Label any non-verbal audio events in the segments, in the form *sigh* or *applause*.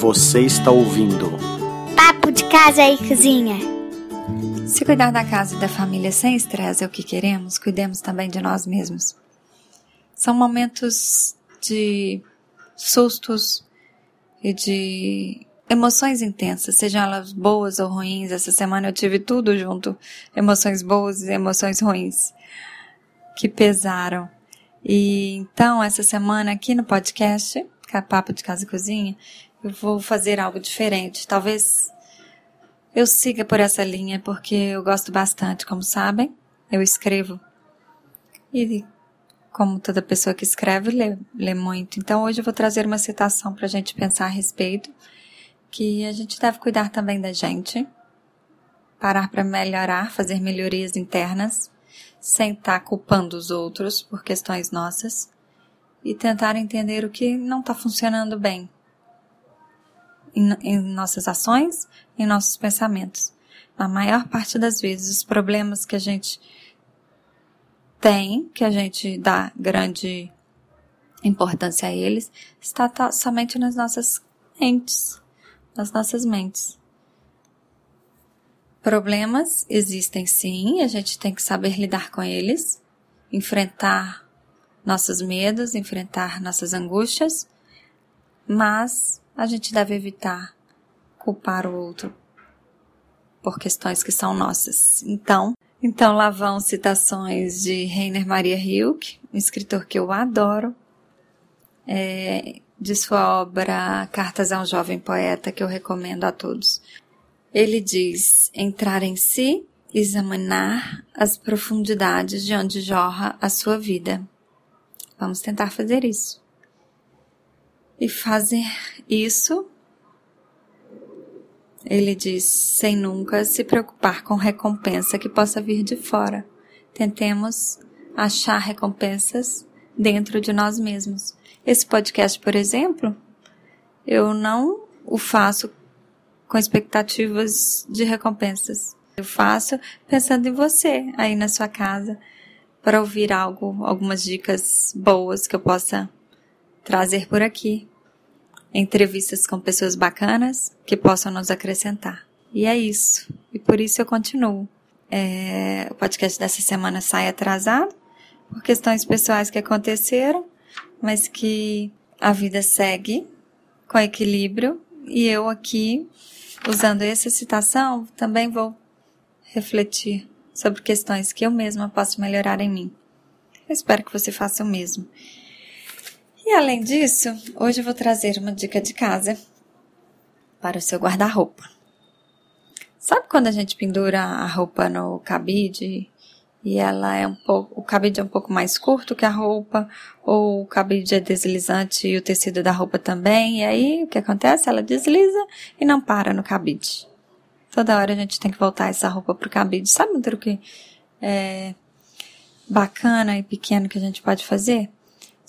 Você está ouvindo Papo de Casa e Cozinha. Se cuidar da casa e da família sem estresse é o que queremos, cuidemos também de nós mesmos. São momentos de sustos e de emoções intensas, sejam elas boas ou ruins. Essa semana eu tive tudo junto, emoções boas e emoções ruins, que pesaram. E então, essa semana aqui no podcast, que é Papo de Casa e Cozinha, eu vou fazer algo diferente. Talvez eu siga por essa linha, porque eu gosto bastante, como sabem. Eu escrevo. E como toda pessoa que escreve, lê, lê muito. Então hoje eu vou trazer uma citação para a gente pensar a respeito, que a gente deve cuidar também da gente, parar para melhorar, fazer melhorias internas, sem estar tá culpando os outros por questões nossas e tentar entender o que não está funcionando bem em, em nossas ações, em nossos pensamentos. Na maior parte das vezes, os problemas que a gente tem, que a gente dá grande importância a eles, está somente nas nossas mentes, nas nossas mentes. Problemas existem sim, a gente tem que saber lidar com eles, enfrentar nossos medos, enfrentar nossas angústias, mas a gente deve evitar culpar o outro por questões que são nossas. Então, então lá vão citações de Rainer Maria Rilke, um escritor que eu adoro, é, de sua obra Cartas a um Jovem Poeta, que eu recomendo a todos. Ele diz: entrar em si, examinar as profundidades de onde jorra a sua vida. Vamos tentar fazer isso. E fazer isso, ele diz, sem nunca se preocupar com recompensa que possa vir de fora. Tentemos achar recompensas dentro de nós mesmos. Esse podcast, por exemplo, eu não o faço com expectativas de recompensas. Eu faço pensando em você aí na sua casa para ouvir algo, algumas dicas boas que eu possa trazer por aqui entrevistas com pessoas bacanas que possam nos acrescentar. E é isso. E por isso eu continuo. É, o podcast dessa semana sai atrasado por questões pessoais que aconteceram, mas que a vida segue com equilíbrio e eu aqui, usando essa citação, também vou refletir sobre questões que eu mesma posso melhorar em mim. Eu espero que você faça o mesmo. E além disso, hoje eu vou trazer uma dica de casa para o seu guarda-roupa. Sabe quando a gente pendura a roupa no cabide e ela é um pouco, o cabide é um pouco mais curto que a roupa, ou o cabide é deslizante e o tecido da roupa também, e aí o que acontece? Ela desliza e não para no cabide. Toda hora a gente tem que voltar essa roupa pro cabide. Sabe um truque é, bacana e pequeno que a gente pode fazer?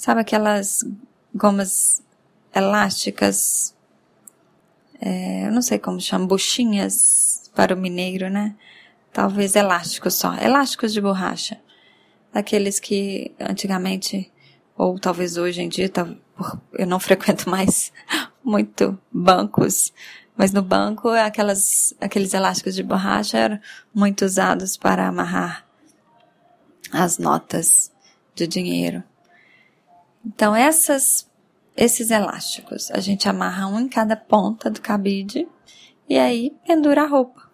Sabe aquelas gomas elásticas? É, eu não sei como chama, buchinhas para o mineiro, né? Talvez elásticos só, elásticos de borracha. Aqueles que antigamente, ou talvez hoje em dia, eu não *laughs* frequento mais muito bancos, mas no banco aquelas, aqueles elásticos de borracha eram muito usados para amarrar as notas de dinheiro. Então, essas, esses elásticos, a gente amarra um em cada ponta do cabide e aí pendura a roupa.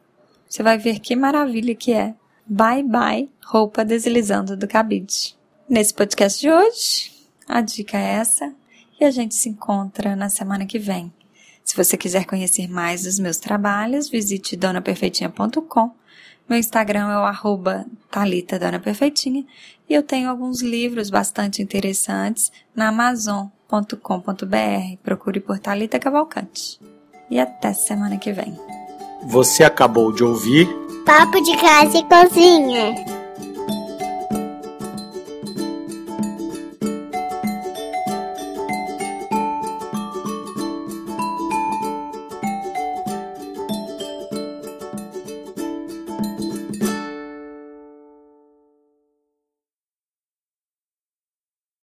Você vai ver que maravilha que é. Bye bye, roupa deslizando do cabide. Nesse podcast de hoje, a dica é essa e a gente se encontra na semana que vem. Se você quiser conhecer mais dos meus trabalhos, visite donaperfeitinha.com meu Instagram é o arroba Thalita Dona Perfeitinha e eu tenho alguns livros bastante interessantes na amazon.com.br. Procure por Thalita Cavalcante. E até semana que vem. Você acabou de ouvir Papo de Casa e Cozinha.